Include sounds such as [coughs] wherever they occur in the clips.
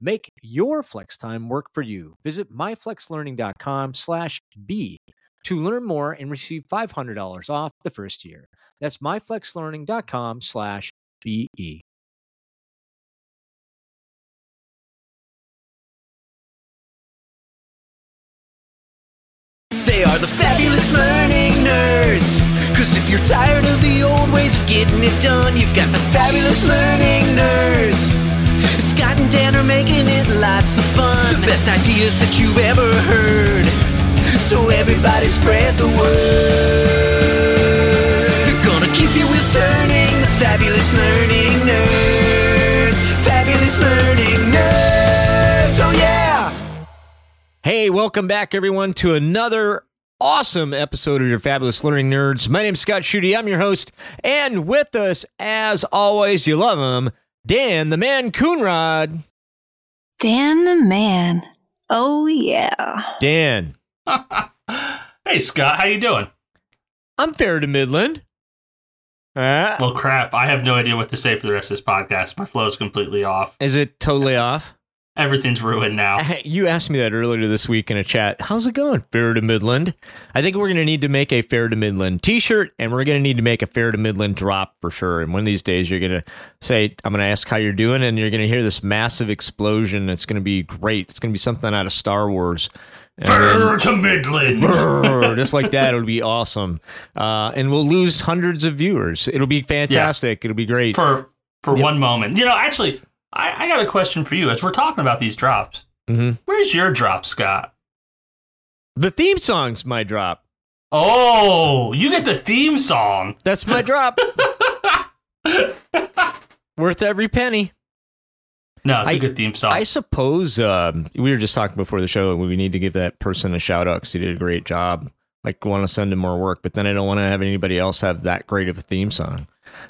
Make your flex time work for you. Visit myflexlearning.com slash B to learn more and receive $500 off the first year. That's myflexlearning.com slash BE. They are the fabulous learning nerds. Cause if you're tired of the old ways of getting it done, you've got the fabulous learning nerds. Scott and Dan are making it lots of fun. The best ideas that you've ever heard. So everybody spread the word. They're gonna keep your wheels turning. The fabulous learning nerds. Fabulous learning nerds. Oh yeah. Hey, welcome back, everyone, to another awesome episode of your Fabulous Learning Nerds. My name's Scott Schutte. I'm your host. And with us, as always, you love him, Dan the Man Coonrod. Dan the man. Oh yeah. Dan, [laughs] hey Scott, how you doing? I'm fair to Midland. Ah, Well, crap. I have no idea what to say for the rest of this podcast. My flow is completely off. is it totally off? Everything's ruined now. [laughs] You asked me that earlier this week in a chat. How's it going, Fair to Midland? I think we're going to need to make a Fair to Midland t shirt and we're going to need to make a Fair to Midland drop for sure. And one of these days, you're going to say, I'm going to ask how you're doing, and you're going to hear this massive explosion. It's going to be great. It's going to be something out of Star Wars. And Burr to Midland. [laughs] Brrr, just like that. It would be awesome. Uh, and we'll lose hundreds of viewers. It'll be fantastic. It'll be great. For for Yep. one moment. You know, actually, I, I got a question for you. As we're talking about these drops, Mhm. where's your drop, Scott? The theme song's my drop. Oh, you get the theme song. That's my drop. [laughs] Worth every penny. No, it's a I- good theme song. I suppose um, we were just talking before the show. We need to give that person a shout out because he did a great job. Like, want to send him more work, but then I don't want to have anybody else have that great of a theme song.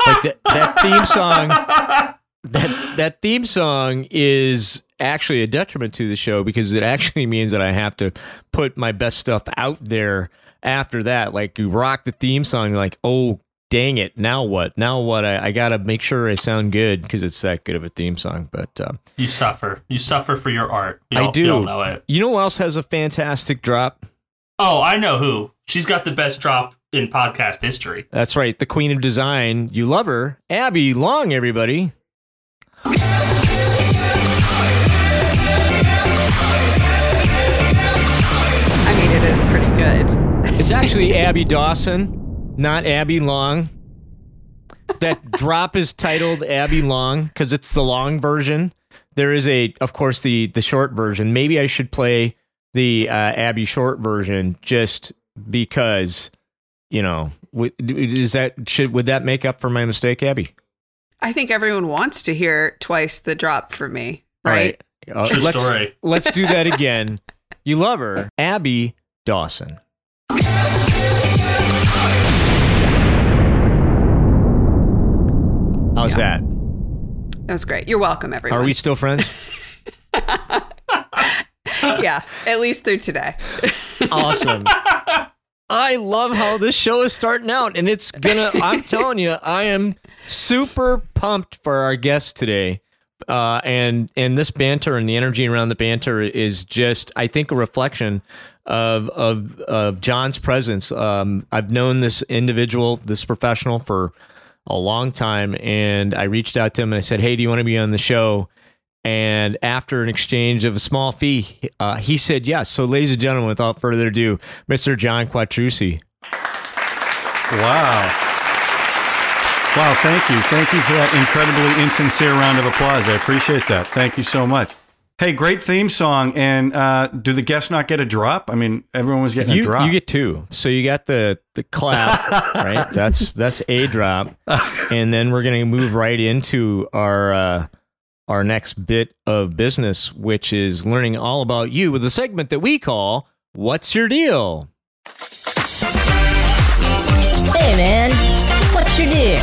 Like that, that theme song, [laughs] that that theme song is actually a detriment to the show because it actually means that I have to put my best stuff out there after that. Like you rock the theme song, like oh dang it, now what? Now what? I, I got to make sure I sound good because it's that good of a theme song. But uh, you suffer. You suffer for your art. You I don't- You know it. You know who else has a fantastic drop? Oh, I know who. She's got the best drop in podcast history. That's right, the queen of design. You love her, Abby Long. Everybody, it's actually Abby Dawson, not Abby Long. That drop is titled Abby Long because it's the long version. There is a, of course, the the short version. Maybe I should play the uh, Abby short version just because, you know, w- is that should would that make up for my mistake, Abby? I think everyone wants to hear twice the drop from me, Right. Uh, True let's, story. Let's do that again. You love her, Abby Dawson. How's that? That was great. You're welcome, everyone. Are we still friends? [laughs] [laughs] yeah, at least through today. awesome. I love how this show is starting out, and it's gonna. I'm [laughs] telling you, I am super pumped for our guest today. Uh, and and this banter and the energy around the banter is just, I think, a reflection of of of John's presence. Um, I've known this individual, this professional, for a long time, and I reached out to him and I said, "Hey, do you want to be on the show?" And after an exchange of a small fee, uh, he said yes. So, ladies and gentlemen, without further ado, Mr. John Quattrucci. Wow. Wow, thank you. Thank you for that incredibly insincere round of applause. I appreciate that. Thank you so much. Hey, great theme song. And uh, do the guests not get a drop? I mean, everyone was getting a You, drop. you get two. So you got the the clap, [laughs] right? That's that's a drop, and then we're gonna move right into our uh, our next bit of business, which is learning all about you with a segment that we call What's Your Deal? Hey man, what's your deal?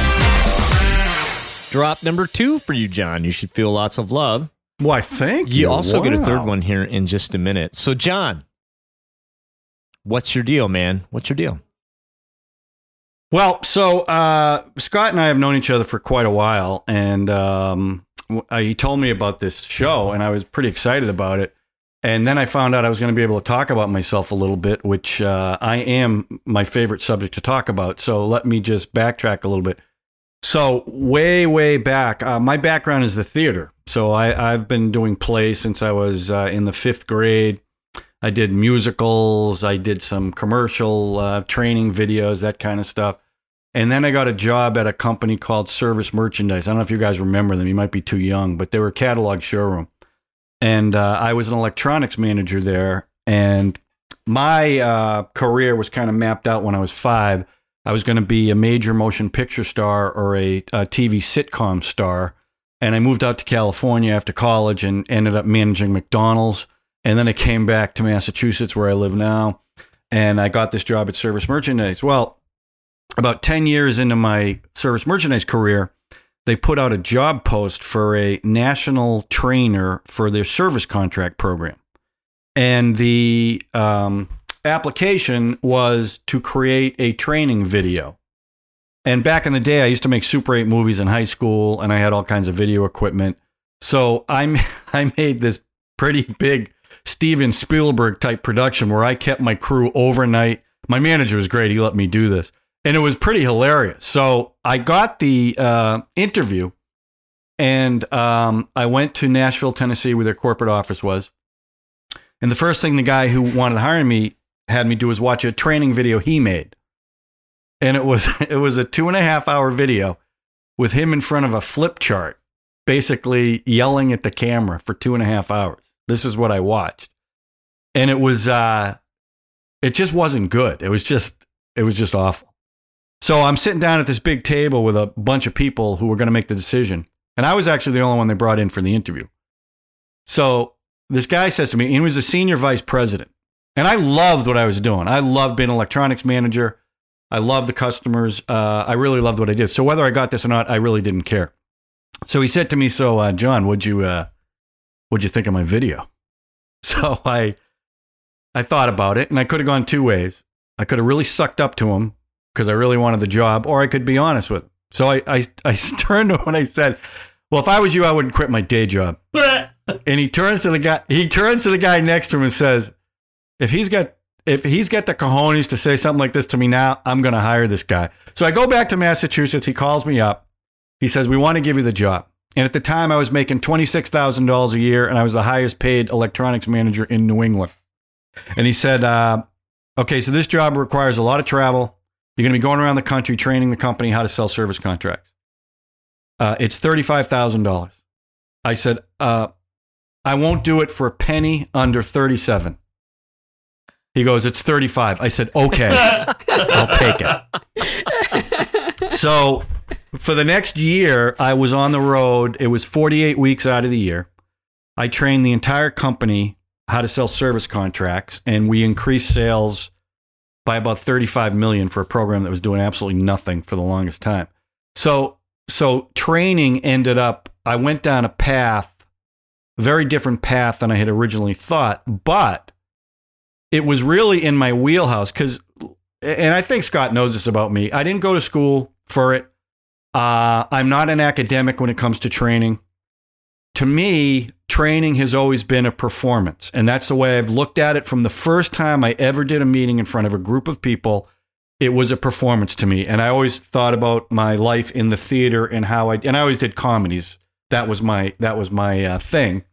Drop number two for you, John. You should feel lots of love. Why, thank you. You also get a third one here in just a minute. So, John, what's your deal, man? What's your deal? Well, so uh, Scott and I have known each other for quite a while, and um, uh, he told me about this show, and I was pretty excited about it. And then I found out I was going to be able to talk about myself a little bit, which uh, I am my favorite subject to talk about. So let me just backtrack a little bit. So way, way back, uh, my background is the theater. So I, I've been doing plays since I was uh, in the fifth grade. I did musicals. I did some commercial uh, training videos, that kind of stuff. And then I got a job at a company called Service Merchandise. I don't know if you guys remember them. You might be too young, but they were a catalog showroom. And uh, I was an electronics manager there. And my uh, career was kind of mapped out when I was five. I was going to be a major motion picture star or a, a TV sitcom star. And I moved out to California after college and ended up managing McDonald's. And then I came back to Massachusetts, where I live now. And I got this job at Service Merchandise. Well, about 10 years into my service merchandise career, they put out a job post for a national trainer for their service contract program. And the um, application was to create a training video. And back in the day, I used to make Super 8 movies in high school, and I had all kinds of video equipment. So I [laughs] I made this pretty big Steven Spielberg type production where I kept my crew overnight. My manager was great. He let me do this. And it was pretty hilarious. So I got the uh, interview and um, I went to Nashville, Tennessee, where their corporate office was. And the first thing the guy who wanted to hire me had me do was watch a training video he made. And it was [laughs] it was a two and a half hour video with him in front of a flip chart, basically yelling at the camera for two and a half hours. This is what I watched. And it was uh it just wasn't good. It was just it was just awful. So I'm sitting down at this big table with a bunch of people who were going to make the decision. And I was actually the only one they brought in for the interview. So this guy says to me, he was a senior vice president. And I loved what I was doing. I loved being an electronics manager. I love the customers. Uh, I really loved what I did. So whether I got this or not, I really didn't care. So he said to me, "So, uh, John, what'd you uh, what'd you think of my video?" [laughs] So I I thought about it, and I could have gone two ways. I could have really sucked up to him because I really wanted the job, or I could be honest with him. So I I, I [laughs] turned to him and I said, "Well, if I was you, I wouldn't quit my day job." [laughs] And he turns to the guy. He turns to the guy next to him and says, "If he's got if he's got the cojones to say something like this to me now, I'm going to hire this guy." So I go back to Massachusetts. He calls me up. He says, "We want to give you the job." And at the time, I was making twenty six thousand dollars a year, and I was the highest paid electronics manager in New England. And he said, uh, "Okay, so this job requires a lot of travel. You're going to be going around the country training the company how to sell service contracts. Uh, it's thirty five thousand dollars." I said, uh, I won't do it for a penny under 37. He goes, It's 35. I said, Okay, I'll take it. [laughs] So for the next year, I was on the road. It was 48 weeks out of the year. I trained the entire company how to sell service contracts, and we increased sales by about 35 million for a program that was doing absolutely nothing for the longest time. So, so training ended up, I went down a path, a very different path than I had originally thought, but it was really in my wheelhouse because, and I think Scott knows this about me. I didn't go to school for it. Uh, I'm not an academic when it comes to training. To me, training has always been a performance. And that's the way I've looked at it from the first time I ever did a meeting in front of a group of people. It was a performance to me. And I always thought about my life in the theater and how I, and I always did comedies. That was my, that was my uh, thing.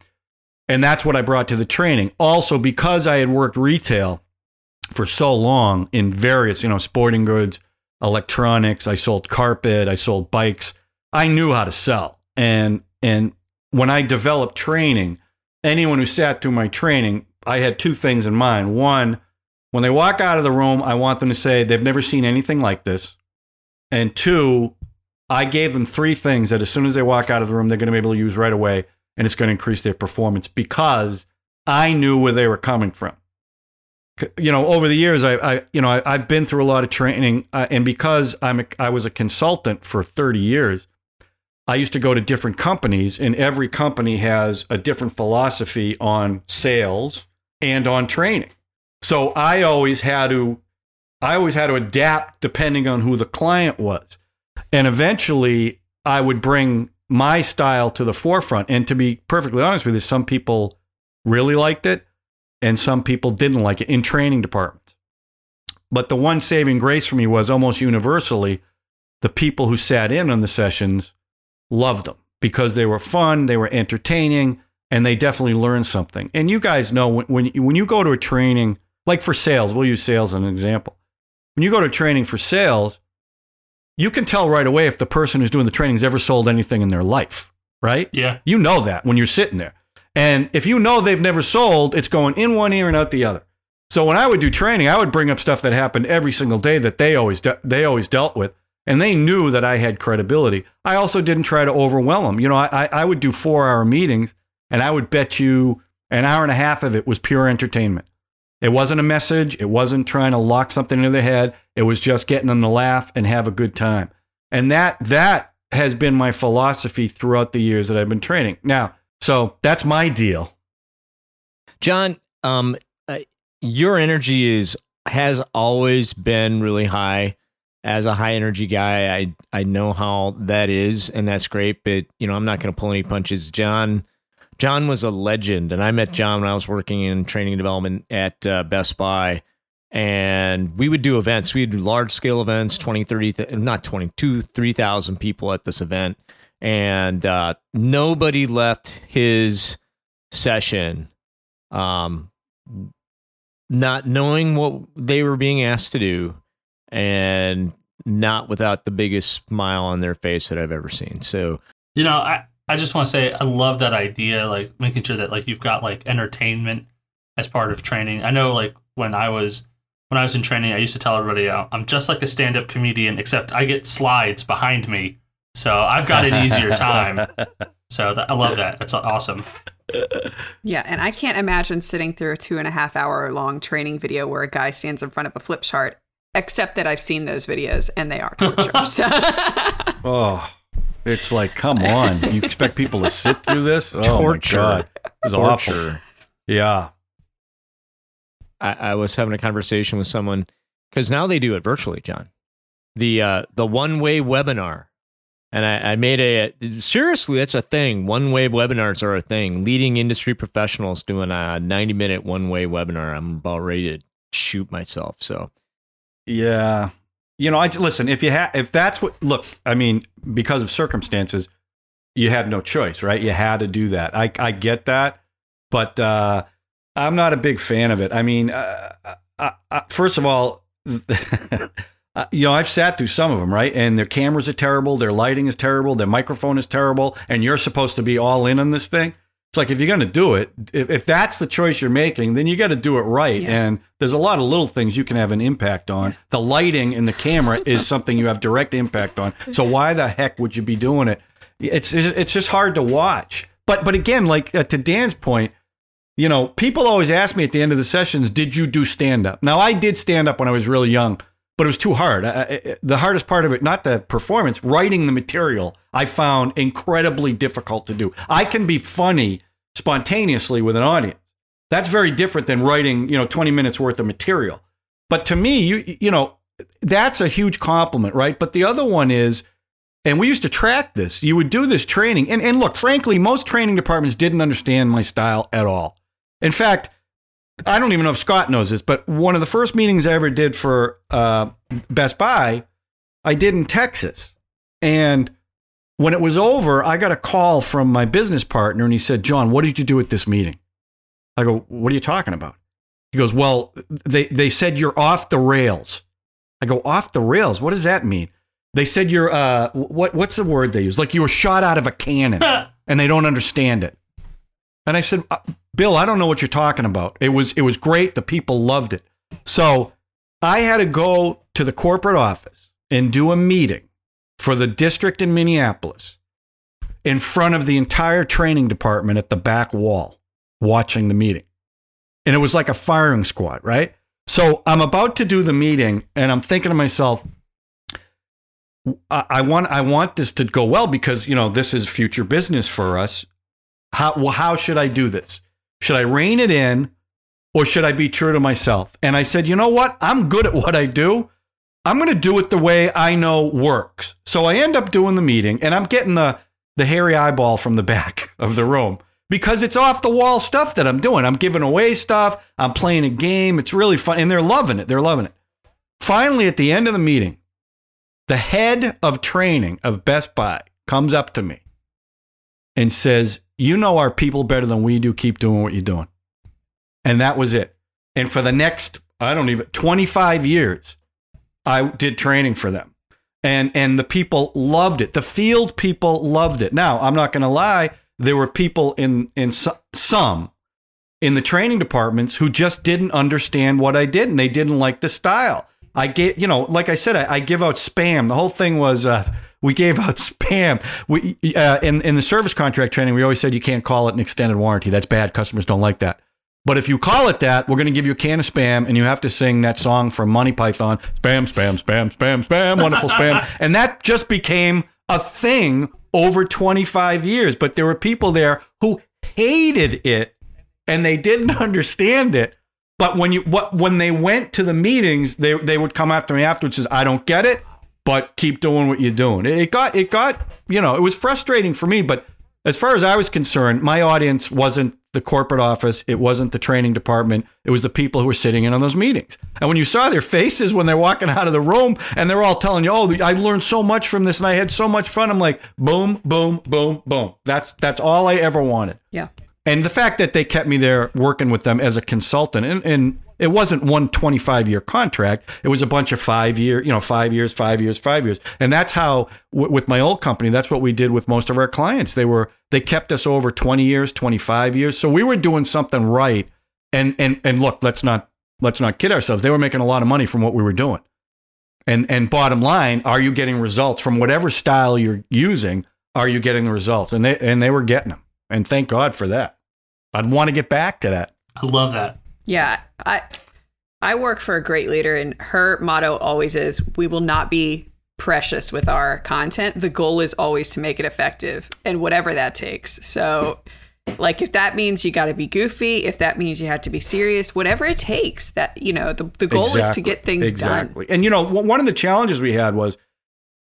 And that's what I brought to the training. Also, because I had worked retail for so long in various, you know, sporting goods, electronics, I sold carpet, I sold bikes. I knew how to sell. And and when I developed training, anyone who sat through my training, I had two things in mind. One, when they walk out of the room, I want them to say they've never seen anything like this. And two, I gave them three things that as soon as they walk out of the room, they're going to be able to use right away and it's going to increase their performance because I knew where they were coming from. You know, over the years, I, I you know, I, I've been through a lot of training, uh, and because I'm a, I was a consultant for 30 years, I used to go to different companies, and every company has a different philosophy on sales and on training. So I always had to, I always had to adapt depending on who the client was, and eventually I would bring my style to the forefront. And to be perfectly honest with you, some people really liked it, and some people didn't like it in training departments. But the one saving grace for me was almost universally the people who sat in on the sessions loved them because they were fun, they were entertaining, and they definitely learned something. And you guys know when when when you go to a training, like for sales, we'll use sales as an example. When you go to training for sales, you can tell right away if the person who's doing the training has ever sold anything in their life, right? Yeah. You know that when you're sitting there. And if you know they've never sold, it's going in one ear and out the other. So when I would do training, I would bring up stuff that happened every single day that they always de- they always dealt with, and they knew that I had credibility. I also didn't try to overwhelm them. You know, I I- I would do four hour meetings, and I would bet you an hour and a half of it was pure entertainment. It wasn't a message. It wasn't trying to lock something into their head. It was just getting them to laugh and have a good time. And that that has been my philosophy throughout the years that I've been training. Now, so that's my deal. John, um, uh, your energy is has always been really high. As a high energy guy, I I know how that is, and that's great. But you know, I'm not going to pull any punches. John, John was a legend, and I met John when I was working in training and development at uh, Best Buy. And we would do events. We would do large scale events, 20, 30, th- not 22, 3,000 people at this event. And uh, nobody left his session um, not knowing what they were being asked to do and not without the biggest smile on their face that I've ever seen. So, You know, I, I just want to say I love that idea, like making sure that like you've got like entertainment as part of training. I know like when I was when I was in training, I used to tell everybody uh, I'm just like a stand-up comedian, except I get slides behind me, so I've got an easier time. [laughs] So that, I love that. That's awesome. Yeah, and I can't imagine sitting through a two and a half hour long training video where a guy stands in front of a flip chart, except that I've seen those videos and they are torture. [laughs] So- Oh, it's like, come on. You expect people to sit through this? [laughs] Oh, Torture. my God. It was awful. torture. Yeah. I, I was having a conversation with someone because now they do it virtually, John. The uh, the one way webinar, and I, I made a seriously that's a thing. One way webinars are a thing. Leading industry professionals doing a ninety minute one way webinar. I'm about ready to shoot myself. So Yeah. You know, I listen, if you have if that's what look, I mean, because of circumstances, you had no choice, right? You had to do that. I I get that, but uh I'm not a big fan of it. I mean, uh, uh, uh, first of all, [laughs] uh, you know, I've sat through some of them, right? And their cameras are terrible, their lighting is terrible, their microphone is terrible, and you're supposed to be all in on this thing. It's like if you're going to do it, if, if that's the choice you're making, then you got to do it right. Yeah. And there's a lot of little things you can have an impact on. The lighting and the camera is something you have direct impact on. [laughs] So why the heck would you be doing it? It's it's just hard to watch. But but again, like uh, to Dan's point, you know, people always ask me at the end of the sessions, "Did you do stand up?" Now I did stand up when I was really young, but it was too hard. I, I, the hardest part of it, not the performance, writing the material, I found incredibly difficult to do. I can be funny spontaneously with an audience. That's very different than writing, you know, 20 minutes worth of material. But to me, you you know, that's a huge compliment, right? But the other one is and we used to track this. You would do this training. And, and look, frankly, most training departments didn't understand my style at all. In fact, I don't even know if Scott knows this, but one of the first meetings I ever did for uh, Best Buy, I did in Texas. And when it was over, I got a call from my business partner and he said, John, what did you do at this meeting? I go, What are you talking about? He goes, Well, they, they said you're off the rails. I go, Off the rails? What does that mean? They said you're, uh, what, what's the word they use? Like you were shot out of a cannon [laughs] and they don't understand it. And I said, uh, Bill, I don't know what you're talking about. It was it was great. The people loved it. So I had to go to the corporate office and do a meeting for the district in Minneapolis. in front of the entire training department at the back wall watching the meeting. And it was like a firing squad, right? So I'm about to do the meeting and I'm thinking to myself, I, I want I want this to go well because you know this is future business for us. How well, how should I do this? Should I rein it in or should I be true to myself? And I said, you know what? I'm good at what I do. I'm going to do it the way I know works. So I end up doing the meeting and I'm getting the the hairy eyeball from the back [laughs] of the room because it's off the wall stuff that I'm doing. I'm giving away stuff. I'm playing a game. It's really fun and they're loving it. They're loving it. Finally at the end of the meeting, the head of training of Best Buy comes up to me and says, You know our people better than we do. Keep doing what you're doing. And that was it. And for the next, I don't even, 25 years, I did training for them. And, and the people loved it. The field people loved it. Now, I'm not going to lie, there were people in, in so, some in the training departments who just didn't understand what I did and they didn't like the style. I get, you know, like I said, I, I give out spam. The whole thing was uh, we gave out spam. We uh, in in the service contract training, we always said you can't call it an extended warranty. That's bad. Customers don't like that. But if you call it that, we're going to give you a can of spam, and you have to sing that song from Monty Python: spam, spam, spam, spam, spam, wonderful spam, [laughs] and that just became a thing over 25 years. But there were people there who hated it, and they didn't [laughs] understand it. But when you what when they went to the meetings, they they would come after me afterwards and says, "I don't get it, but keep doing what you're doing." It got it got you know it was frustrating for me, but as far as I was concerned, my audience wasn't the corporate office, it wasn't the training department, it was the people who were sitting in on those meetings. And when you saw their faces when they're walking out of the room and they're all telling you, "Oh, I learned so much from this and I had so much fun," I'm like, "Boom, boom, boom, boom." That's that's all I ever wanted. Yeah. And the fact that they kept me there working with them as a consultant, and, and it wasn't one 25 year contract, it was a bunch of five year, you know, five years, five years, five years. And that's how, w- with my old company, that's what we did with most of our clients. They were, they kept us over 20 years, 25 years. So we were doing something right. And, and, and look, let's not, let's not kid ourselves. They were making a lot of money from what we were doing. And, and bottom line, are you getting results from whatever style you're using? Are you getting the results? And they, and they were getting them. And thank God for that. I'd want to get back to that. I love that. Yeah, I I work for a great leader, and her motto always is, "We will not be precious with our content. The goal is always to make it effective, and whatever that takes." So, like, if that means you got to be goofy, if that means you have to be serious, whatever it takes, that you know, the the goal is to get things exactly. done. And you know, one of the challenges we had was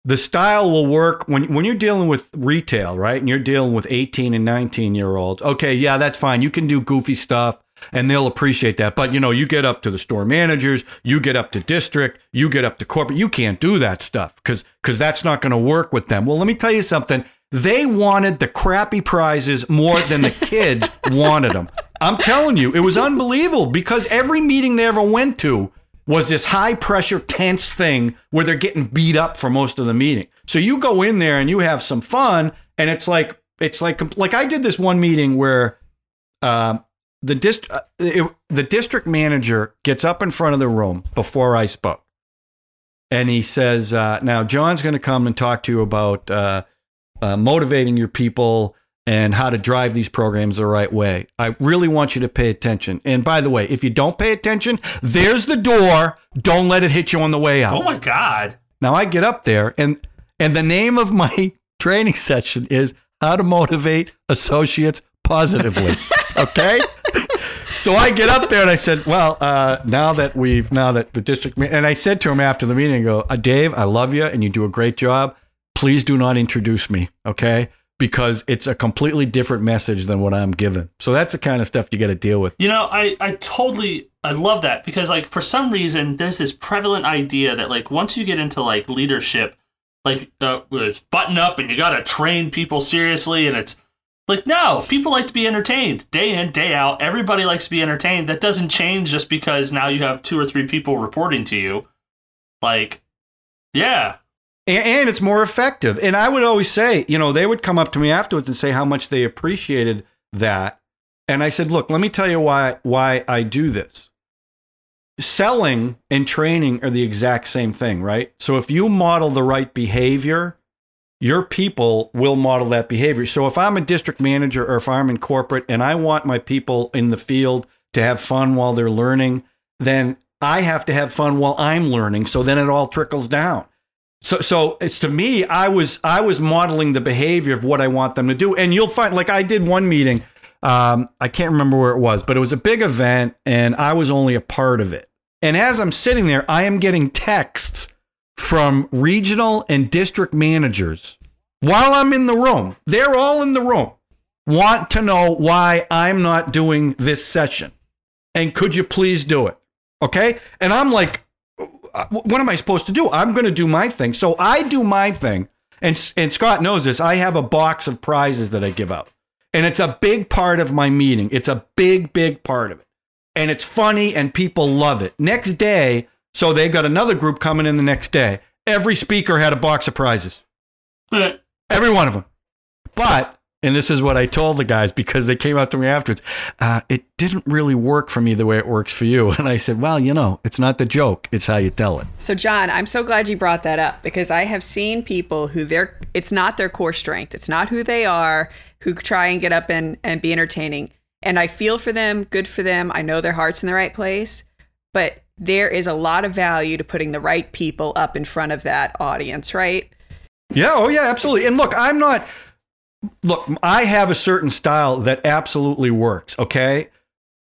the style will work when when you're dealing with retail, right? And you're dealing with 18 and 19 year olds. Okay, yeah, that's fine. You can do goofy stuff and they'll appreciate that. But you know, you get up to the store managers, you get up to district, you get up to corporate. You can't do that stuff because because that's not going to work with them. Well, let me tell you something. They wanted the crappy prizes more than the kids [laughs] wanted them. I'm telling you, it was unbelievable because every meeting they ever went to was this high pressure, tense thing where they're getting beat up for most of the meeting. So you go in there and you have some fun, and it's like it's like like I did this one meeting where uh, the dist uh, it, the district manager gets up in front of the room before I spoke, and he says, uh, "Now John's going to come and talk to you about uh, uh, motivating your people." And how to drive these programs the right way. I really want you to pay attention. And by the way, if you don't pay attention, there's the door. Don't let it hit you on the way out. Oh my god. Now I get up there and and the name of my [laughs] training session is how to motivate associates positively. [laughs] Okay? so I get up there and I said, "Well, uh, now that we've now that the district and I said to him after the meeting, I go, uh, "Dave, I love you and you do a great job. Please do not introduce me, okay? Because it's a completely different message than what I'm given. So that's the kind of stuff you got to deal with. You know, I, I totally I love that because like for some reason there's this prevalent idea that like once you get into like leadership, like uh, button up and you got to train people seriously and it's like no, people like to be entertained day in day out. Everybody likes to be entertained. That doesn't change just because now you have two or three people reporting to you. Like, yeah, and, it's more effective. And I would always say, you know, they would come up to me afterwards and say how much they appreciated that. And I said, look, let me tell you why why I do this. Selling and training are the exact same thing, right? So if you model the right behavior your people will model that behavior. So if I'm a district manager or if I'm in corporate and I want my people in the field to have fun while they're learning, then I have to have fun while I'm learning. So then it all trickles down. So so it's to me, I was I was modeling the behavior of what I want them to do. And you'll find like I did one meeting. Um, I can't remember where it was, but it was a big event and I was only a part of it. And as I'm sitting there, I am getting texts from regional and district managers while I'm in the room. They're all in the room, want to know why I'm not doing this session. And could you please do it? Okay. And I'm like, what am I supposed to do? I'm going to do my thing. So I do my thing. And, and Scott knows this. I have a box of prizes that I give out. And it's a big part of my meeting. It's a big, big part of it. And it's funny and people love it. Next day, so they got another group coming in the next day. Every speaker had a box of prizes. Eh. Every one of them. But, and this is what I told the guys because they came up to me afterwards, uh, it didn't really work for me the way it works for you. [laughs] And I said, well, you know, it's not the joke, it's how you tell it. So, John, I'm so glad you brought that up because I have seen people who they're, it's not their core strength, it's not who they are, who try and get up and, and be entertaining. And I feel for them, good for them. I know their heart's in the right place. But there is a lot of value to putting the right people up in front of that audience, right? Yeah, oh yeah, absolutely. And look, I'm not look, I have a certain style that absolutely works, okay?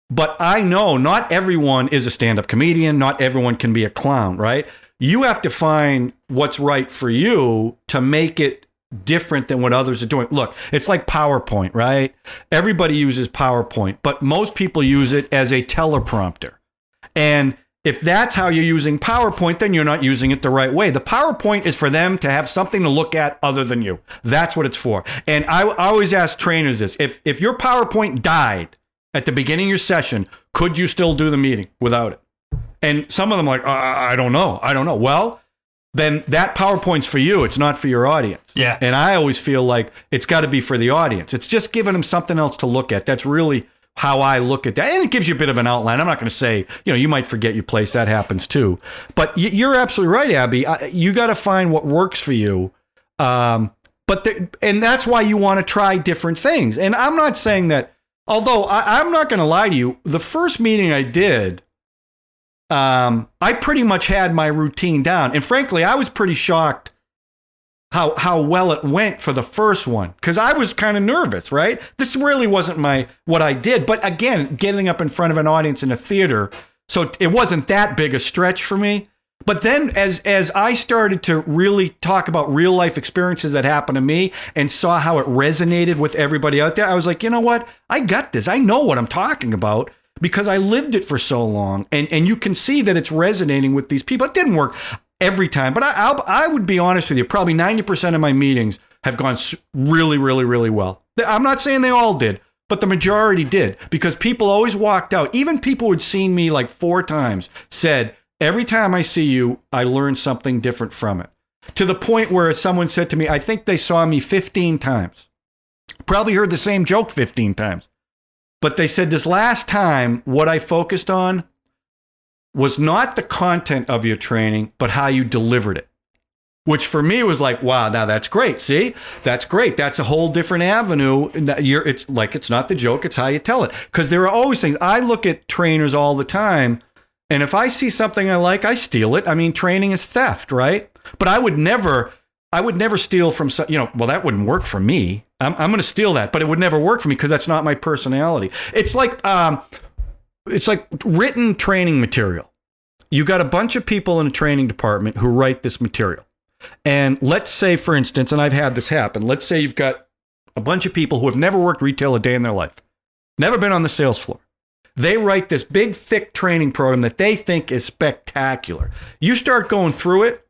But I know not everyone is a stand-up comedian, not everyone can be a clown, right? You have to find what's right for you to make it different than what others are doing. Look, it's like PowerPoint, right? Everybody uses PowerPoint, but most people use it as a teleprompter. And if that's how you're using PowerPoint, then you're not using it the right way. The PowerPoint is for them to have something to look at other than you. That's what it's for. And I, I always ask trainers this if, if your PowerPoint died at the beginning of your session, could you still do the meeting without it? And some of them are like, uh, I don't know. I don't know. Well, then that PowerPoint's for you. It's not for your audience. Yeah. And I always feel like it's got to be for the audience. It's just giving them something else to look at. That's really how I look at that. And it gives you a bit of an outline. I'm not going to say, you know, you might forget your place. That happens too. But you're absolutely right, Abby. You got to find what works for you. Um, but the, and that's why you want to try different things. And I'm not saying that. Although I, I'm not going to lie to you, the first meeting I did, um, I pretty much had my routine down. And frankly, I was pretty shocked how how well it went for the first one because I was kind of nervous, right? This really wasn't my what I did, but again, getting up in front of an audience in a theater, so it wasn't that big a stretch for me. But then as as I started to really talk about real life experiences that happened to me and saw how it resonated with everybody out there, I was like, you know what? I got this. I know what I'm talking about because I lived it for so long. And and you can see that it's resonating with these people. It didn't work every time. But I, I'll, I would be honest with you, probably 90% of my meetings have gone really, really, really well. I'm not saying they all did, but the majority did because people always walked out. Even people who'd seen me like four times said, every time I see you, I learn something different from it. To the point where someone said to me, I think they saw me 15 times. Probably heard the same joke 15 times. But they said this last time, what I focused on was not the content of your training, but how you delivered it. Which for me was like, wow, now that's great. See, that's great. That's a whole different avenue. You're, it's like it's not the joke; it's how you tell it. Because there are always things. I look at trainers all the time, and if I see something I like, I steal it. I mean, training is theft, right? But I would never, I would never steal from you know. Well, that wouldn't work for me. I'm, I'm going to steal that, but it would never work for me because that's not my personality. It's like um, it's like written training material. You got a bunch of people in a training department who write this material. And let's say, for instance, and I've had this happen, let's say you've got a bunch of people who have never worked retail a day in their life, never been on the sales floor. They write this big, thick training program that they think is spectacular. You start going through it,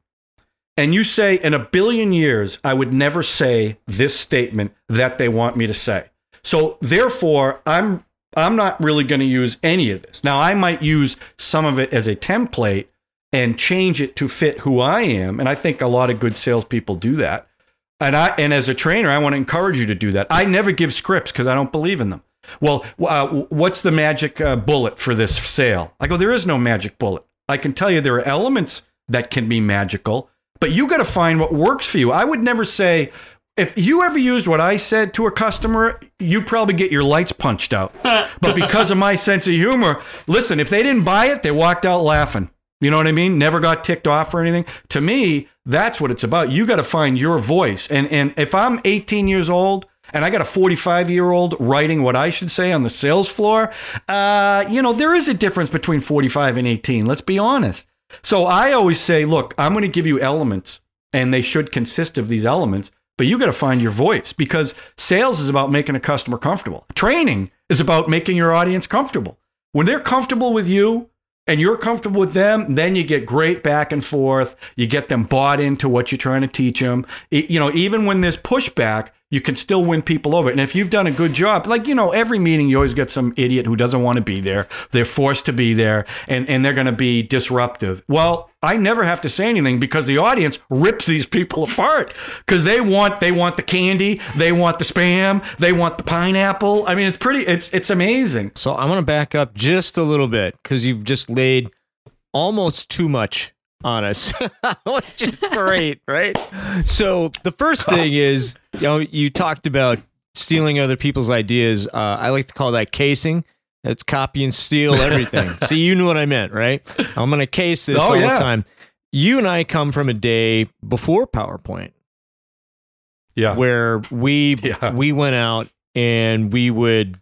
and you say, in a billion years, I would never say this statement that they want me to say. So, therefore, I'm I'm not really going to use any of this. Now, I might use some of it as a template and change it to fit who I am. And I think a lot of good salespeople do that. And I and as a trainer, I want to encourage you to do that. I never give scripts because I don't believe in them. Well, uh, what's the magic uh, bullet for this sale? I go, there is no magic bullet. I can tell you there are elements that can be magical, but you got to find what works for you. I would never say, if you ever used what I said to a customer, you probably get your lights punched out. [laughs] but because of my sense of humor, listen, if they didn't buy it, they walked out laughing. You know what I mean? Never got ticked off or anything. To me, that's what it's about. You got to find your voice. And and if I'm 18 years old and I got a 45 year old writing what I should say on the sales floor, uh, you know, there is a difference between 45 and 18. Let's be honest. So I always say, look, I'm going to give you elements, and they should consist of these elements. But you got to find your voice because sales is about making a customer comfortable. Training is about making your audience comfortable. When they're comfortable with you, and you're comfortable with them, then you get great back and forth. You get them bought into what you're trying to teach them. It- you know, even when there's pushback, you can still win people over. And if you've done a good job, like, you know, every meeting, you always get some idiot who doesn't want to be there. They're forced to be there and, and they're going to be disruptive. Well, I never have to say anything because the audience rips these people apart because they want, they want the candy. They want the spam. They want the pineapple. I mean, it's pretty, it's, it's amazing. So I want to back up just a little bit because you've just laid almost too much on us, [laughs] which is great, [laughs] right? So the first thing is, you know, you talked about stealing other people's ideas. Uh, I like to call that casing. That's copy and steal [laughs] everything. See, you knew what I meant, right? I'm going to case this Oh, all yeah. the time. You and I come from a day before PowerPoint Yeah. where we Yeah. we went out and we would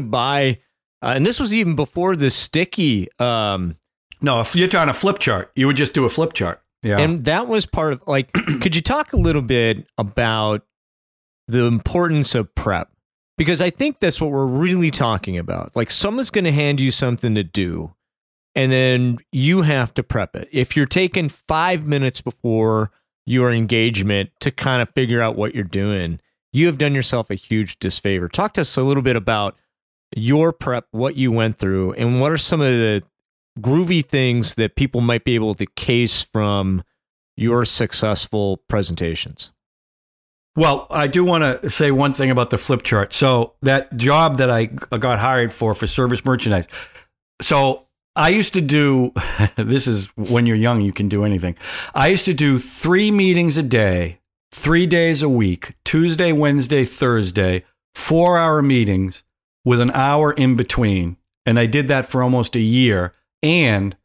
buy uh, and this was even before the sticky um No, if you're trying a flip chart, you would just do a flip chart. Yeah. and that was part of like [clears throat] could you talk a little bit about the importance of prep because i think that's what we're really talking about like someone's going to hand you something to do and then you have to prep it if you're taking five minutes before your engagement to kind of figure out what you're doing you have done yourself a huge disfavor talk to us a little bit about your prep what you went through and what are some of the groovy things that people might be able to case from your successful presentations. Well, I do want to say one thing about the flip chart. So that job that I got hired for for service merchandise. So I used to do [laughs] this is when you're young you can do anything. I used to do 3 meetings a day, 3 days a week, Tuesday, Wednesday, Thursday, 4-hour meetings with an hour in between. And I did that for almost a year and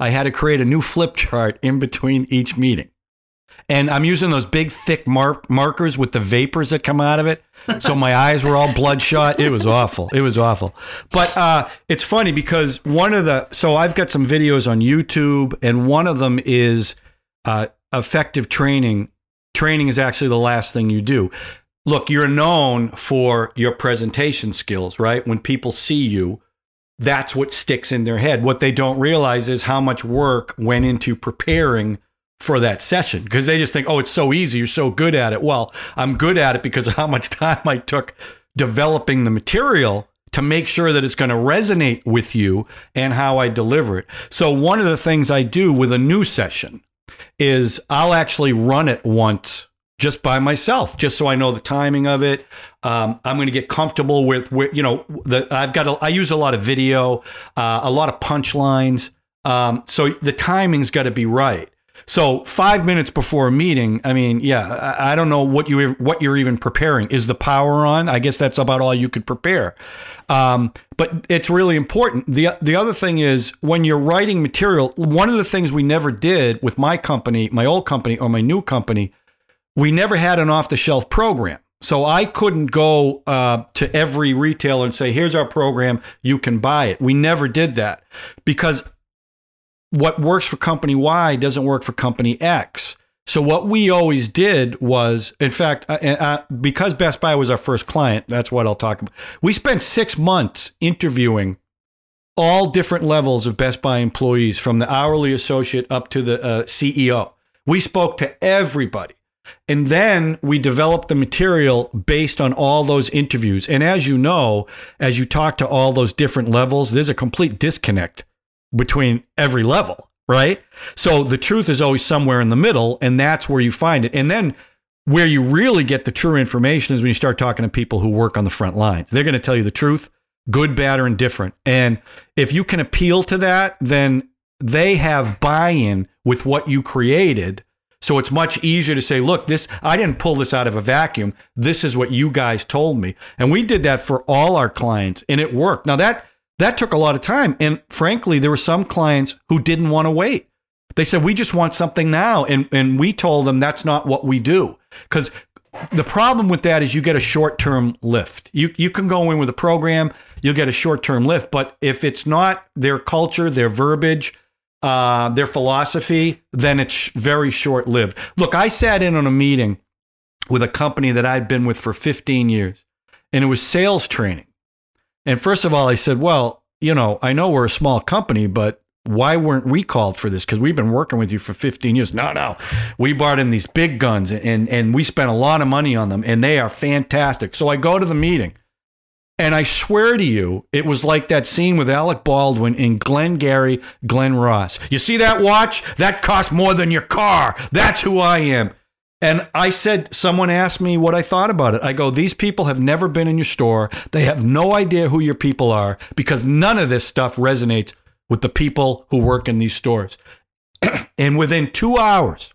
I had to create a new flip chart in between each meeting. And I'm using those big, thick mar- markers with the vapors that come out of it. So my [laughs] eyes were all bloodshot. It was awful. It was awful. But uh, it's funny because one of the, so I've got some videos on YouTube, and one of them is uh, effective training. Training is actually the last thing you do. Look, you're known for your presentation skills, right? When people see you, that's what sticks in their head. What they don't realize is how much work went into preparing for that session because they just think, oh, it's so easy. You're so good at it. Well, I'm good at it because of how much [laughs] time I took developing the material to make sure that it's going to resonate with you and how I deliver it. So, one of the things I do with a new session is I'll actually run it once just by myself, just so I know the timing of it. Um, I'm going to get comfortable with, you know, the, I've got, a, I use a lot of video, uh, a lot of punchlines. Um, so the timing's got to be right. So five minutes before a meeting, I mean, yeah, I, I don't know what you what you're even preparing. Is the power on? I guess that's about all you could prepare. Um, but it's really important. the The other thing is when you're writing material. One of the things we never did with my company, my old company, or my new company, we never had an off the shelf program. So I couldn't go uh, to every retailer and say, "Here's our program, you can buy it." We never did that because what works for company Y doesn't work for company X. So what we always did was, in fact, uh, uh, because Best Buy was our first client, that's what I'll talk about. We spent six months interviewing all different levels of Best Buy employees, from the hourly associate up to the uh, CEO. We spoke to everybody. And then we develop the material based on all those interviews. And as you know, as you talk to all those different levels, there's a complete disconnect between every level, right? So the truth is always somewhere in the middle, and that's where you find it. And then where you really get the true information is when you start talking to people who work on the front lines. They're going to tell you the truth, good, bad, or indifferent. And if you can appeal to that, then they have buy in with what you created So it's much easier to say, look, this I didn't pull this out of a vacuum. This is what you guys told me. And we did that for all our clients and it worked. Now that that took a lot of time. And frankly, there were some clients who didn't want to wait. They said, we just want something now. And and we told them that's not what we do. Because the problem with that is you get a short term lift. You you can go in with a program, you'll get a short term lift, but if it's not their culture, their verbiage, uh, their philosophy, then it's very short lived. Look, I sat in on a meeting with a company that I'd been with for 15 years, and it was sales training. And first of all, I said, well, you know, I know we're a small company, but why weren't we called for this? Because we've been working with you for 15 years. No, no. We brought in these big guns and, and we spent a lot of money on them and they are fantastic. So I go to the meeting and I swear to you, it was like that scene with Alec Baldwin in Glengarry, Glen Ross. You see that watch? That cost more than your car. That's who I am. And I said, someone asked me what I thought about it. I go, these people have never been in your store. They have no idea who your people are because none of this stuff resonates with the people who work in these stores. [clears throat] and within two hours,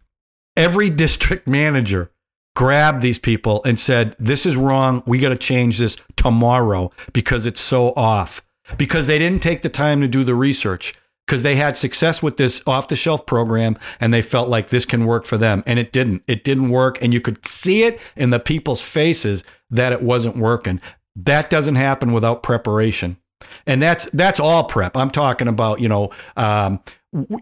every district manager grabbed these people and said, This is wrong. We got to change this tomorrow because it's so off. Because they didn't take the time to do the research, because they had success with this off the shelf program and they felt like this can work for them. And it didn't. It didn't work. And you could see it in the people's faces that it wasn't working. That doesn't happen without preparation and that's that's all prep. I'm talking about you know. Um,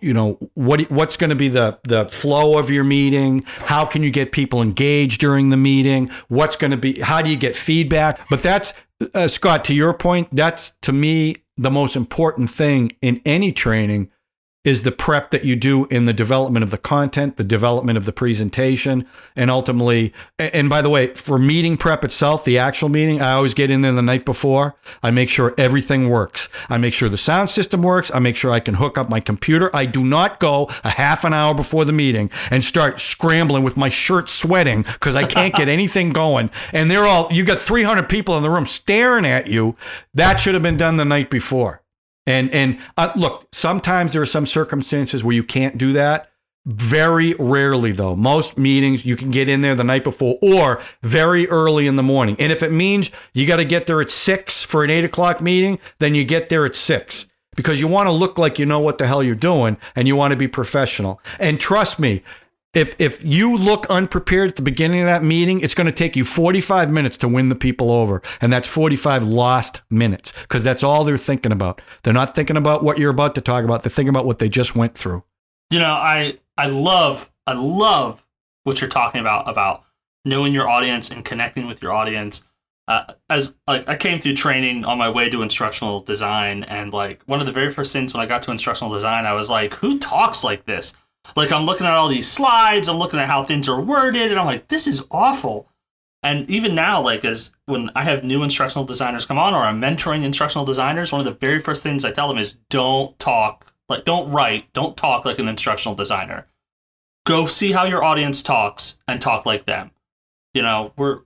you know what what's going to be the the flow of your meeting how can you get people engaged during the meeting what's going to be how do you get feedback but that's uh, Scott to your point that's to me the most important thing in any training is the prep that you do in the development of the content, the development of the presentation, and ultimately, and by the way, for meeting prep itself, the actual meeting, I always get in there the night before. I make sure everything works. I make sure the sound system works. I make sure I can hook up my computer. I do not go a half an hour before the meeting and start scrambling with my shirt sweating because I can't get [laughs] anything going. And they're all, you got 300 people in the room staring at you. That should have been done the night before. And and uh, look, sometimes there are some circumstances where you can't do that. Very rarely, though. Most meetings you can get in there the night before or very early in the morning. And if it means you got to get there at six for an eight o'clock meeting, then you get there at six because you want to look like you know what the hell you're doing and you want to be professional. And trust me, if if you look unprepared at the beginning of that meeting, it's going to take you 45 minutes to win the people over, and that's 45 lost minutes because that's all they're thinking about. They're not thinking about what you're about to talk about. They're thinking about what they just went through. You know, I I love I love what you're talking about about knowing your audience and connecting with your audience. Uh, as like I came through training on my way to instructional design, and like one of the very first things when I got to instructional design, I was like, "Who talks like this?" Like I'm looking at all these slides, I'm looking at how things are worded, and I'm like, this is awful. And even now, like as when I have new instructional designers come on, or I'm mentoring instructional designers, one of the very first things I tell them is don't talk, like don't write, don't talk like an instructional designer. Go see how your audience talks and talk like them. You know, we're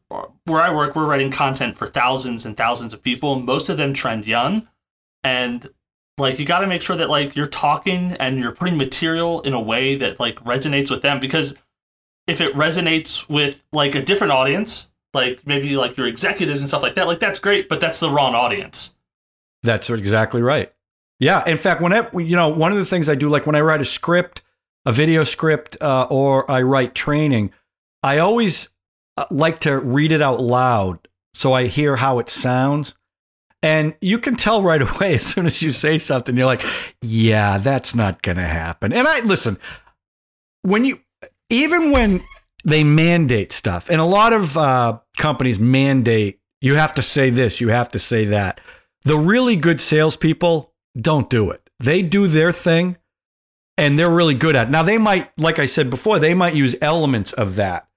where I work, we're writing content for thousands and thousands of people. Most of them trend young, and like you got to make sure that like you're talking and you're putting material in a way that like resonates with them because if it resonates with like a different audience like maybe like your executives and stuff like that like that's great but that's the wrong audience. That's exactly right. Yeah in fact whenever you know one of the things i do like when i write a script a video script uh, or i write training i always uh, like to read it out loud so i hear how it sounds and you can tell right [laughs] away as soon as you say something, you're like, yeah, that's not going to happen. And I listen, when you, even when they mandate stuff, and a lot of uh, companies mandate, you have to say this, you have to say that. The really good salespeople don't do it. They do their thing and they're really good at it. Now, they might, like I said before, they might use elements of that,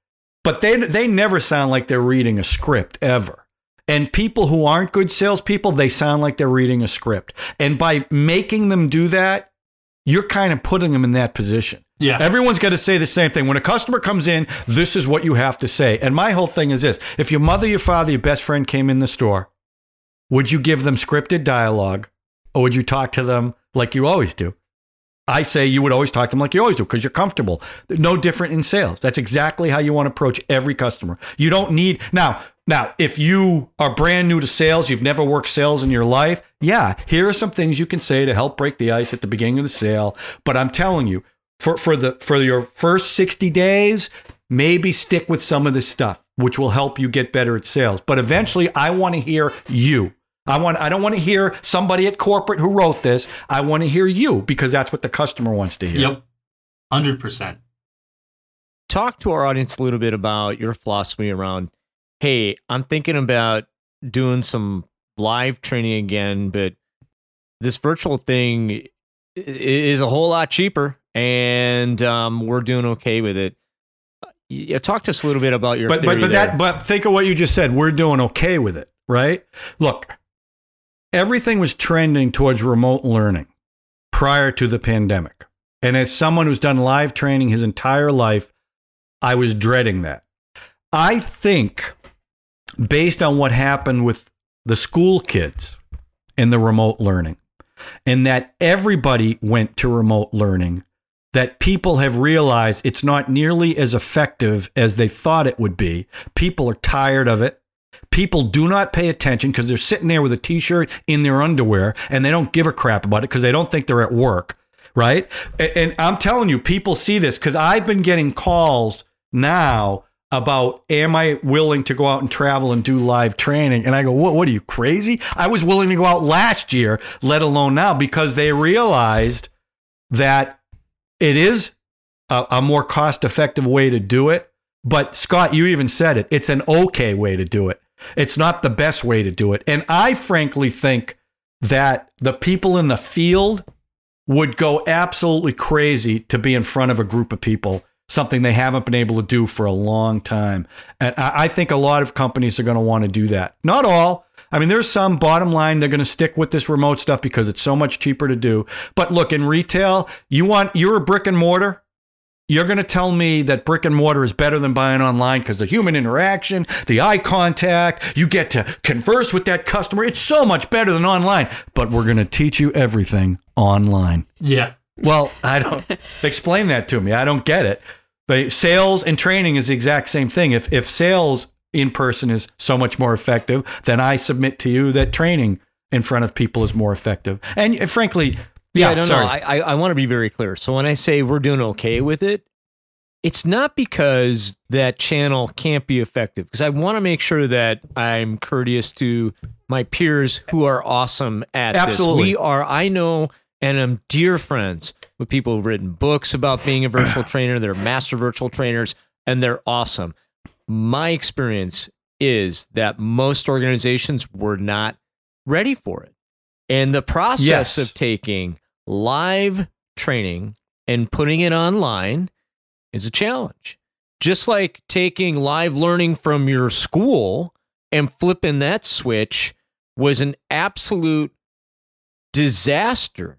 but they, they never sound like they're reading a script ever. And people who aren't good salespeople, they sound like they're reading a script. And by making them do that, you're kind of putting them in that position. Yeah. Everyone's got to say the same thing. When a customer comes in, this is what you have to say. And my whole thing is this if your mother, your father, your best friend came in the store, would you give them scripted dialogue or would you talk to them like you always do? I say you would always talk to them like you always do because you're comfortable. No different in sales. That's exactly how you want to approach every customer. You don't need now. Now, if you are brand new to sales, you've never worked sales in your life, yeah, here are some things you can say to help break the ice at the beginning of the sale. But I'm telling you, for for the for your first 60 days, maybe stick with some of this stuff, which will help you get better at sales. But eventually, I want to hear you. I want I don't want to hear somebody at corporate who wrote this. I want to hear you because that's what the customer wants to hear. Yep. 100%. talk to our audience a little bit about your philosophy around hey i'm thinking about doing some live training again but this virtual thing is a whole lot cheaper and um, we're doing okay with it yeah, talk to us a little bit about your but but but there. that but think of what you just said. We're doing okay with it, right? Look, everything was trending towards remote learning prior to the pandemic. And as someone who's done live training his entire life, I was dreading that. I think based on what happened with the school kids and the remote learning and that everybody went to remote learning that people have realized it's not nearly as effective as they thought it would be. People are tired of it. People do not pay attention because they're sitting there with a t shirt in their underwear and they don't give a crap about it because they don't think they're at work. Right. And, I'm telling you, people see this because I've been getting calls now about am I willing to go out and travel and do live training? And I go, what, what are you crazy? I was willing to go out last year, let alone now, because they realized that it is a, a more cost effective way to do it. But Scott, you even said it. It's an okay way to do it. It's not the best way to do it. And I frankly think that the people in the field would go absolutely crazy to be in front of a group of people, something they haven't been able to do for a long time. And I think a lot of companies are going to want to do that. Not all. I mean, there's some bottom line, they're going to stick with this remote stuff because it's so much cheaper to do. But look, in retail, you want, you're a brick and mortar. You're going to tell me that brick and mortar is better than buying online because the human interaction, the eye contact, you get to converse with that customer. It's so much better than online. But we're going to teach you everything online. Yeah. Well, I don't [laughs] explain that to me. I don't get it. But sales and training is the exact same thing. If if sales in person is so much more effective, then I submit to you that training in front of people is more effective. And frankly, Yeah, yeah, no, sorry. no. I, I, I want to be very clear. So when I say we're doing okay with it, it's not because that channel can't be effective. Because I want to make sure that I'm courteous to my peers who are awesome at Absolutely. this. We are. I know, and I'm dear friends with people who've written books about being a virtual [coughs] trainer. They're master virtual trainers, and they're awesome. My experience is that most organizations were not ready for it. And the process Yes. of taking live training and putting it online is a challenge. Just like taking live learning from your school and flipping that switch was an absolute disaster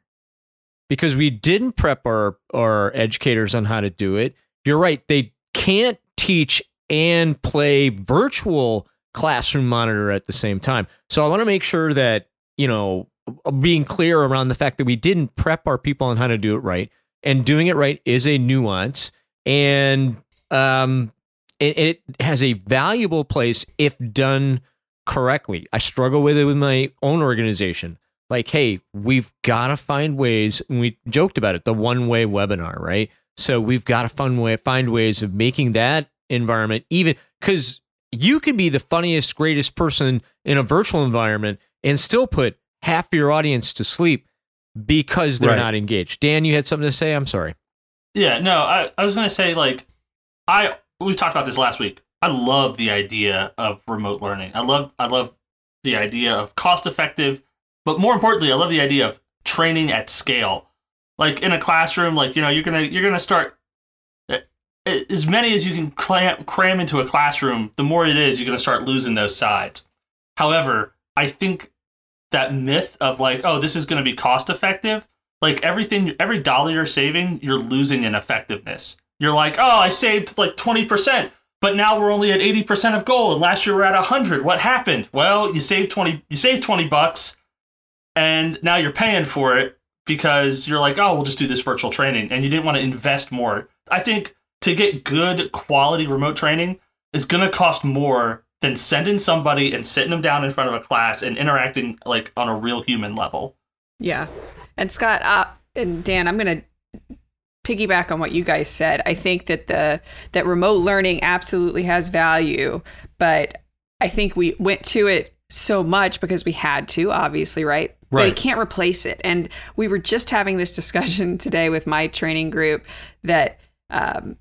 because we didn't prep our, our educators on how to do it. You're right, they can't teach and play virtual classroom monitor at the same time. So I want to make sure that, you know, being clear around the fact that we didn't prep our people on how to do it right. And doing it right is a nuance. And um, it, it has a valuable place if done correctly. I struggle with it with my own organization. Like, hey, we've got to find ways, and we joked about it, the one way webinar, right? So we've got to find way find ways of making that environment even because you can be the funniest, greatest person in a virtual environment and still put half your audience to sleep because they're Right. not engaged. Dan, you had something to say? I'm sorry. Yeah, no, I, I was gonna say like I we talked about this last week. I love the idea of remote learning. I love I love the idea of cost effective, but more importantly, I love the idea of training at scale. Like in a classroom, like you know, you're gonna you're gonna start eh, eh, as many as you can clam, cram into a classroom. The more it is, you're gonna start losing those sides. However, I think that myth of like, oh, this is gonna be cost effective like everything every dollar you're saving you're losing in effectiveness you're like oh i saved like 20% but now we're only at 80% of goal and last year we we're at 100 what happened well you saved 20 you saved 20 bucks and now you're paying for it because you're like, oh, we'll just do this virtual training, and you didn't want to invest more. I think to get good quality remote training is going to cost more than sending somebody and sitting them down in front of a class and interacting like on a real human level. Yeah. And Scott uh, and Dan, I'm going to piggyback on what you guys said. I think that the that remote learning absolutely has value, but I think we went to it so much because we had to, obviously, right? Right. But it can't replace it. And we were just having this discussion [laughs] today with my training group that um,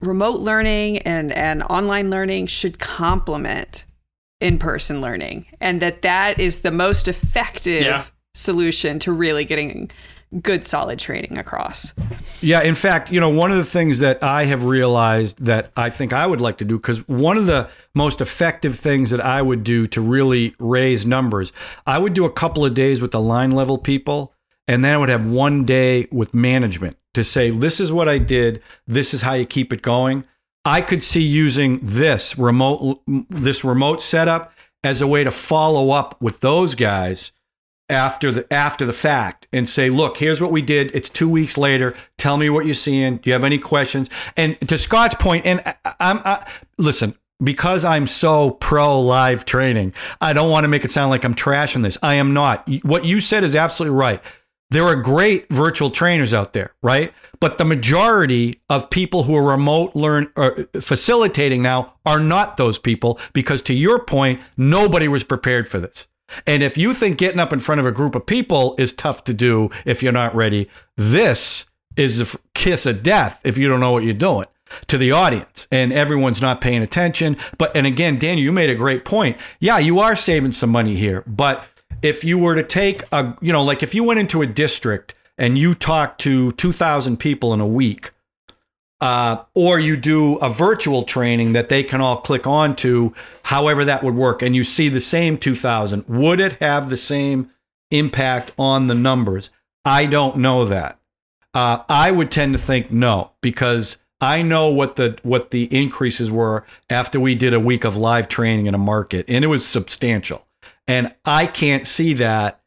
remote learning and, and online learning should complement in-person learning and that that is the most effective Yeah. solution to really getting good solid training across Yeah, in fact, you know, one of the things that I have realized that I think I would like to do, because one of the most effective things that I would do to really raise numbers, I would do a couple of days with the line level people, and then I would have one day with management to say, this is what I did, this is how you keep it going. I could see using this remote this remote setup as a way to follow up with those guys after the after the fact and say, look, here's what we did. It's two weeks later. Tell me what you're seeing. Do you have any questions? And to Scott's point, and I, I'm I, listen because I'm so pro live training. I don't want to make it sound like I'm trashing this. I am not. What you said is absolutely right. There are great virtual trainers out there, right? But the majority of people who are remote learn or facilitating now are not those people because to your point, nobody was prepared for this. And if you think getting up in front of a group of people is tough to do if you're not ready, this is a f- kiss of death if you don't know what you're doing to the audience and everyone's not paying attention. But, and again, Daniel, you made a great point. Yeah, you are saving some money here. But if you were to take a, you know, like if you went into a district and you talked to 2,000 people in a week, uh, or you do a virtual training that they can all click on to, however that would work, and you see the same 2,000, would it have the same impact on the numbers? I don't know that. Uh, I would tend to think no, because I know what the what the increases were after we did a week of live training in a market, and it was substantial. And I can't see that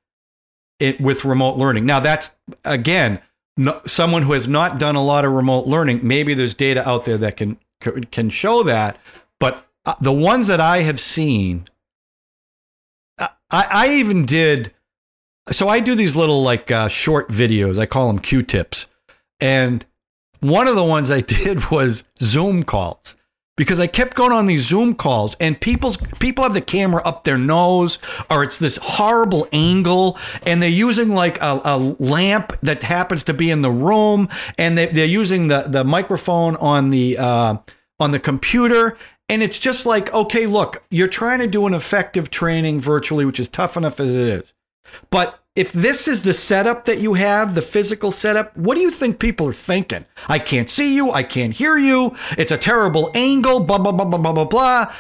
it with remote learning. Now that's again no, someone who has not done a lot of remote learning. Maybe there's data out there that can can show that, but uh, the ones that I have seen, I, I even did. So I do these little like uh, short videos. I call them Q-tips, and one of the ones I [laughs] did was Zoom calls because I kept going on these Zoom calls and people's people have the camera up their nose or it's this horrible angle and they're using like a, a lamp that happens to be in the room and they, they're using the, the microphone on the uh, on the computer and it's just like okay look you're trying to do an effective training virtually which is tough enough as it is. But if this is the setup that you have, the physical setup, what do you think people are thinking? I can't see you. I can't hear you. It's a terrible angle, blah, blah, blah, blah, blah, blah, blah.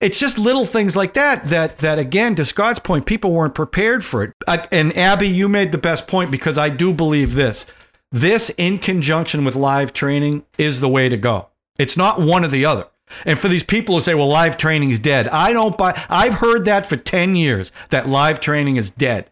It's just little things like that, that, that again, to Scott's point, people weren't prepared for it. And Abby, you made the best point because I do believe this. This, in conjunction with live training, is the way to go. It's not one or the other. And for these people who say, well, live training is dead, I don't buy, I've heard that for 10 years, that live training is dead.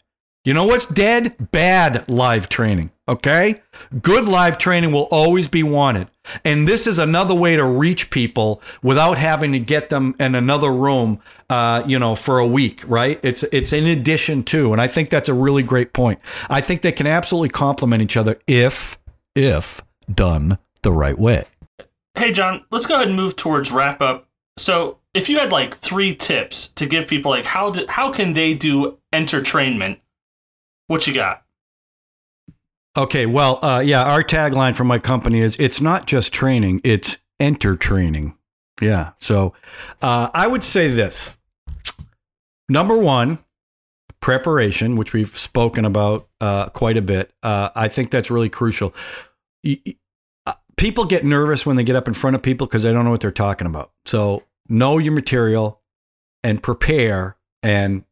You know what's dead? Bad live training. Okay? Good live training will always be wanted. And this is another way to reach people without having to get them in another room, uh, you know, for a week, right? It's it's in addition to, and I think that's a really great point. I think they can absolutely complement each other if if done the right way. Hey, John, let's go ahead and move towards wrap up. So, if you had like three tips to give people, like how do, how can they do entertrainment? What you got? Okay, well, uh, yeah, our tagline for my company is it's not just training, it's enter training. Yeah. So uh, I would say this number one, preparation, which we've spoken about uh, quite a bit. Uh, I think that's really crucial. Uh, People get nervous when they get up in front of people because they don't know what they're talking about. So know your material and prepare, and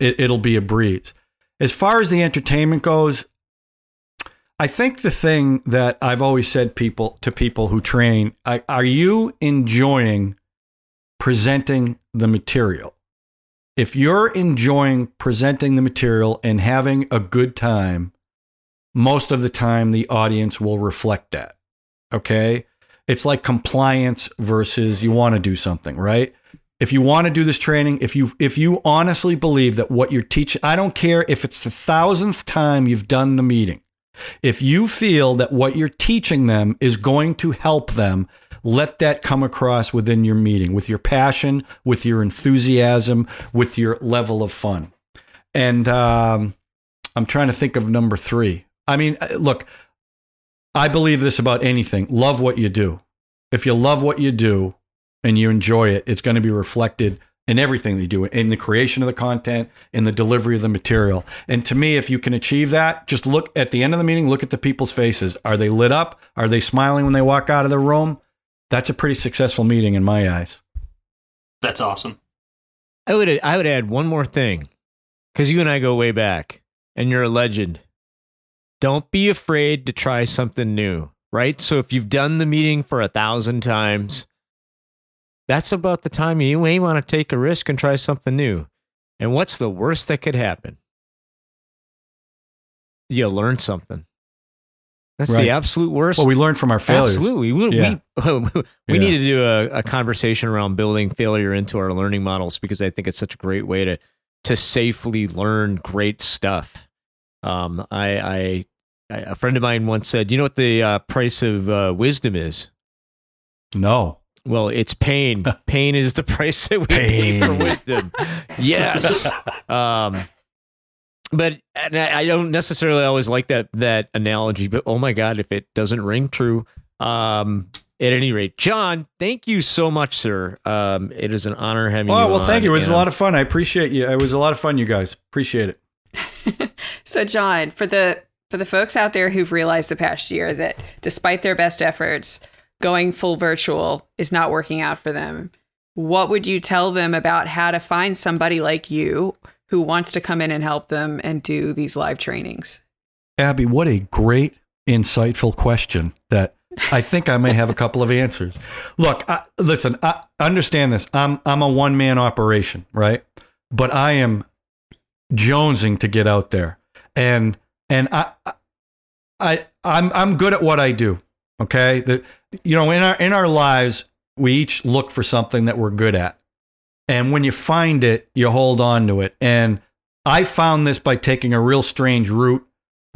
it, it'll be a breeze. As far as the entertainment goes, I think the thing that I've always said people to people who train, I, are you enjoying presenting the material? If you're enjoying presenting the material and having a good time, most of the time the audience will reflect that. Okay. It's like compliance versus you want to do something, right? If you want to do this training, if you if you honestly believe that what you're teaching, I don't care if it's the thousandth time you've done the meeting. If you feel that what you're teaching them is going to help them, let that come across within your meeting with your passion, with your enthusiasm, with your level of fun. And um, I'm trying to think of number three. I mean, uh, look, I believe this about anything love what you do. If you love what you do and you enjoy it, it's going to be reflected in everything they do in the creation of the content, in the delivery of the material. And to me, if you can achieve that, just look at the end of the meeting, look at the people's faces. Are they lit up? Are they smiling when they walk out of the room? That's a pretty successful meeting in my eyes. That's awesome. I would I would add one more thing because you and I go way back, and you're a legend. Don't be afraid to try something new, right? So if you've done the meeting for a thousand times, that's about the time you may want to take a risk and try something new. And what's the worst that could happen? You learn something. That's Right. the absolute worst. Well, we learn from our failures. Absolutely. We, Yeah. [laughs] we, we Yeah. need to do a, a conversation around building failure into our learning models because I think it's such a great way to to safely learn great stuff. Um, I, I, I a friend of mine once said, "You know what the uh, price of uh, wisdom is? No. Well, it's pain. [laughs] pain is the price that we pay for Pain. wisdom. Yes. um, but and I I don't necessarily always like that that analogy. But oh my god, if it doesn't ring true. Um, at any rate, John, thank you so much, sir. Um, it is an honor having you. Oh, well, on, thank you. It was a lot of fun. I appreciate you. It was a lot of fun, you guys. Appreciate it. [laughs] So, John, for the for the folks out there who've realized the past year that despite their best efforts, going full virtual is not working out for them, what would you tell them about how to find somebody like you who wants to come in and help them and do these live trainings? Abby, what a great, insightful question that I think I may have a couple of answers. Look, I, listen, I understand this. I'm I'm a one man operation, right? But I am jonesing to get out there, and and I I I'm I'm good at what I do. Okay, the you know in our in our lives we each look for something that we're good at, and when you find it, you hold on to it. And I found this by taking a real strange route,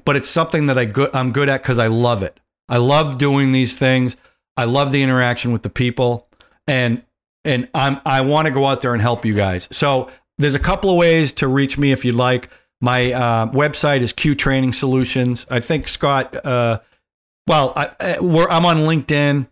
but it's something that I good I'm good at because I love it. I love doing these things. I love the interaction with the people, and and I'm I want to go out there and help you guys. So there's a couple of ways to reach me if you'd like. My uh, website is Q Training Solutions. I think Scott. Uh, well, I, we're, I'm on LinkedIn.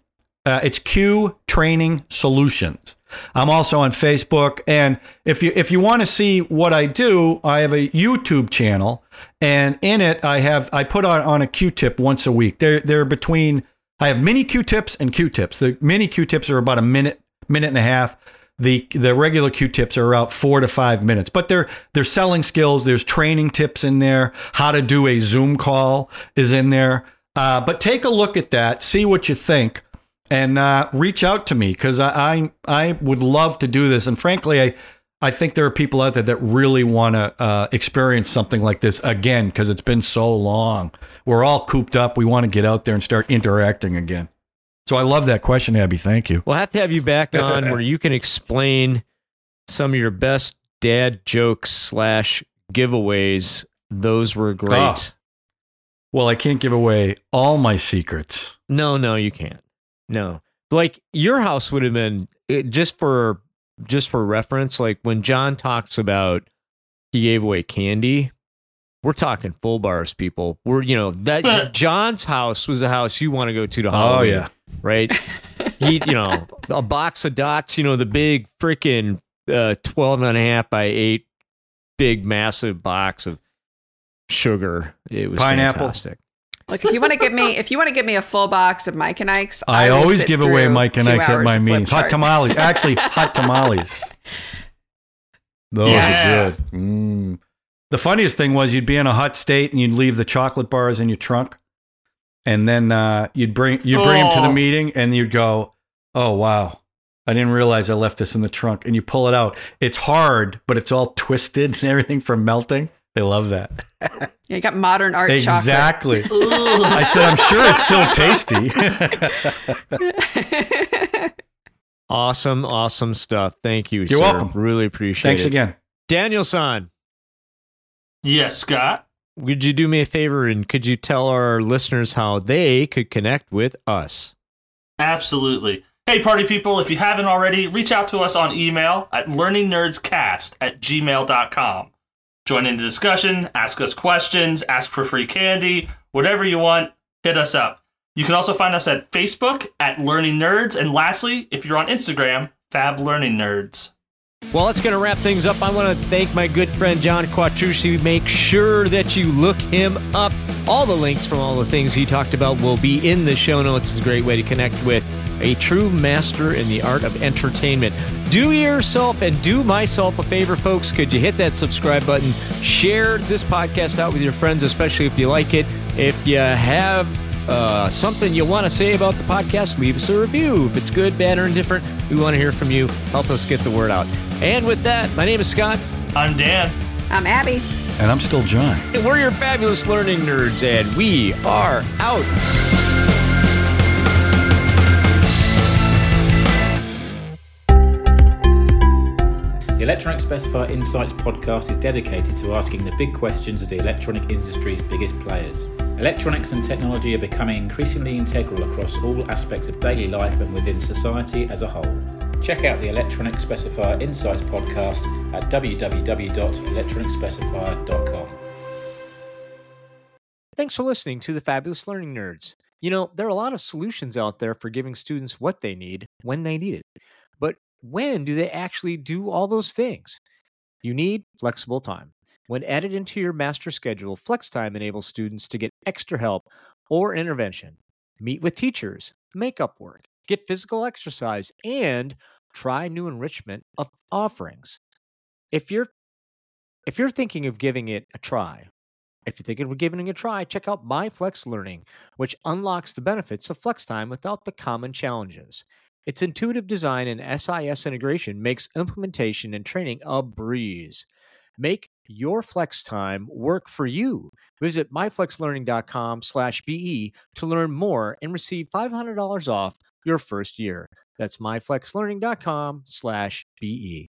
Uh, it's Q Training Solutions. I'm also on Facebook, and if you if you want to see what I do, I have a YouTube channel, and in it I have I put on on a Q-tip once a week. They're they're between I have mini Q-tips and Q-tips. The mini Q-tips are about a minute minute and a half. The the regular Q-tips are about four to five minutes, but they're they're selling skills. There's training tips in there. How to do a Zoom call is in there. Uh, but take a look at that, see what you think and uh, reach out to me because I, I I would love to do this. And frankly, I I think there are people out there that really want to uh, experience something like this again because it's been so long. We're all cooped up. We want to get out there and start interacting again. So I love that question, Abby. Thank you. We'll have to have you back [laughs] on where you can explain some of your best dad jokes slash giveaways. Those were great. Oh. Well, I can't give away all my secrets. No, no, you can't. No, like your house would have been it, just for just for reference. Like when John talks about he gave away candy, we're talking full bars, people. We're you know that [laughs] John's house was the house you want to go to to Oh yeah. right? [laughs] he, you know, a box of dots, you know, the big freaking uh, 12 and a half by 8 big massive box of sugar. It was Pineapple. fantastic. Like if you want to give me if you want to give me a full box of Mike and Ike's, I, will always give away through Mike and two Ike's at my meetings. Hot tamales. Actually, hot tamales. [laughs] Those Yeah. are good. Mm. The funniest thing was you'd be in a hot state and you'd leave the chocolate bars in your trunk, and then uh, you'd bring you would bring them to the Oh. meeting, and you'd go, "Oh wow, I didn't realize I left this in the trunk." And you pull it out. It's hard, but it's all twisted and everything from melting. They love that. Yeah, you got modern art exactly. [laughs] Ooh. I said, I'm sure it's still tasty. [laughs] Awesome, awesome stuff. Thank you. You're sir. welcome. Really appreciate Thanks it. Thanks again. Daniel San, yes, Scott. would you do me a favor and could you tell our listeners how they could connect with us? Absolutely. Hey, party people, if you haven't already, reach out to us on email at learningnerdscast at gmail.com. Join in the discussion, ask us questions, ask for free candy, whatever you want, hit us up. You can also find us at Facebook at Learning Nerds. And lastly, if you're on Instagram, Fab Learning Nerds. Well, that's going to wrap things up. I want to thank my good friend John Quattrucci. Make sure that you look him up. All the links from all the things he talked about will be in the show notes. It's a great way to connect with a true master in the art of entertrainment. Do yourself and do myself a favor, folks. Could you hit that subscribe button? Share this podcast out with your friends, especially if you like it. If you have uh, something you want to say about the podcast, leave us a review. If it's good, bad, or indifferent, we want to hear from you. Help us get the word out. And with that, my name is Scott, I'm Dan. I'm Abby. And I'm still John. and we're your fabulous learning nerds, and we are out. The Electronic Specifier Insights podcast is dedicated to asking the big questions of the electronic industry's biggest players. Electronics and technology are becoming increasingly integral across all aspects of daily life and within society as a whole. Check out the Electronic Specifier Insights podcast at www.electronicspecifier.com. Thanks for listening to the Fabulous Learning Nerds. You know, there are a lot of solutions out there for giving students what they need when they need it. When do they actually do all those things? You need flexible time. When added into your master schedule, flex time enables students to get extra help or intervention, meet with teachers, make up work, get physical exercise, and try new enrichment of offerings. If you're if you're thinking of giving it a try, if you're thinking of giving it a try, check out My Flex Learning, which unlocks the benefits of flex time without the common challenges. Its intuitive design and SIS integration makes implementation and training a breeze. Make your flex time work for you. Visit myflexlearning.com/be to learn more and receive $500 off your first year. That's myflexlearning.com/be.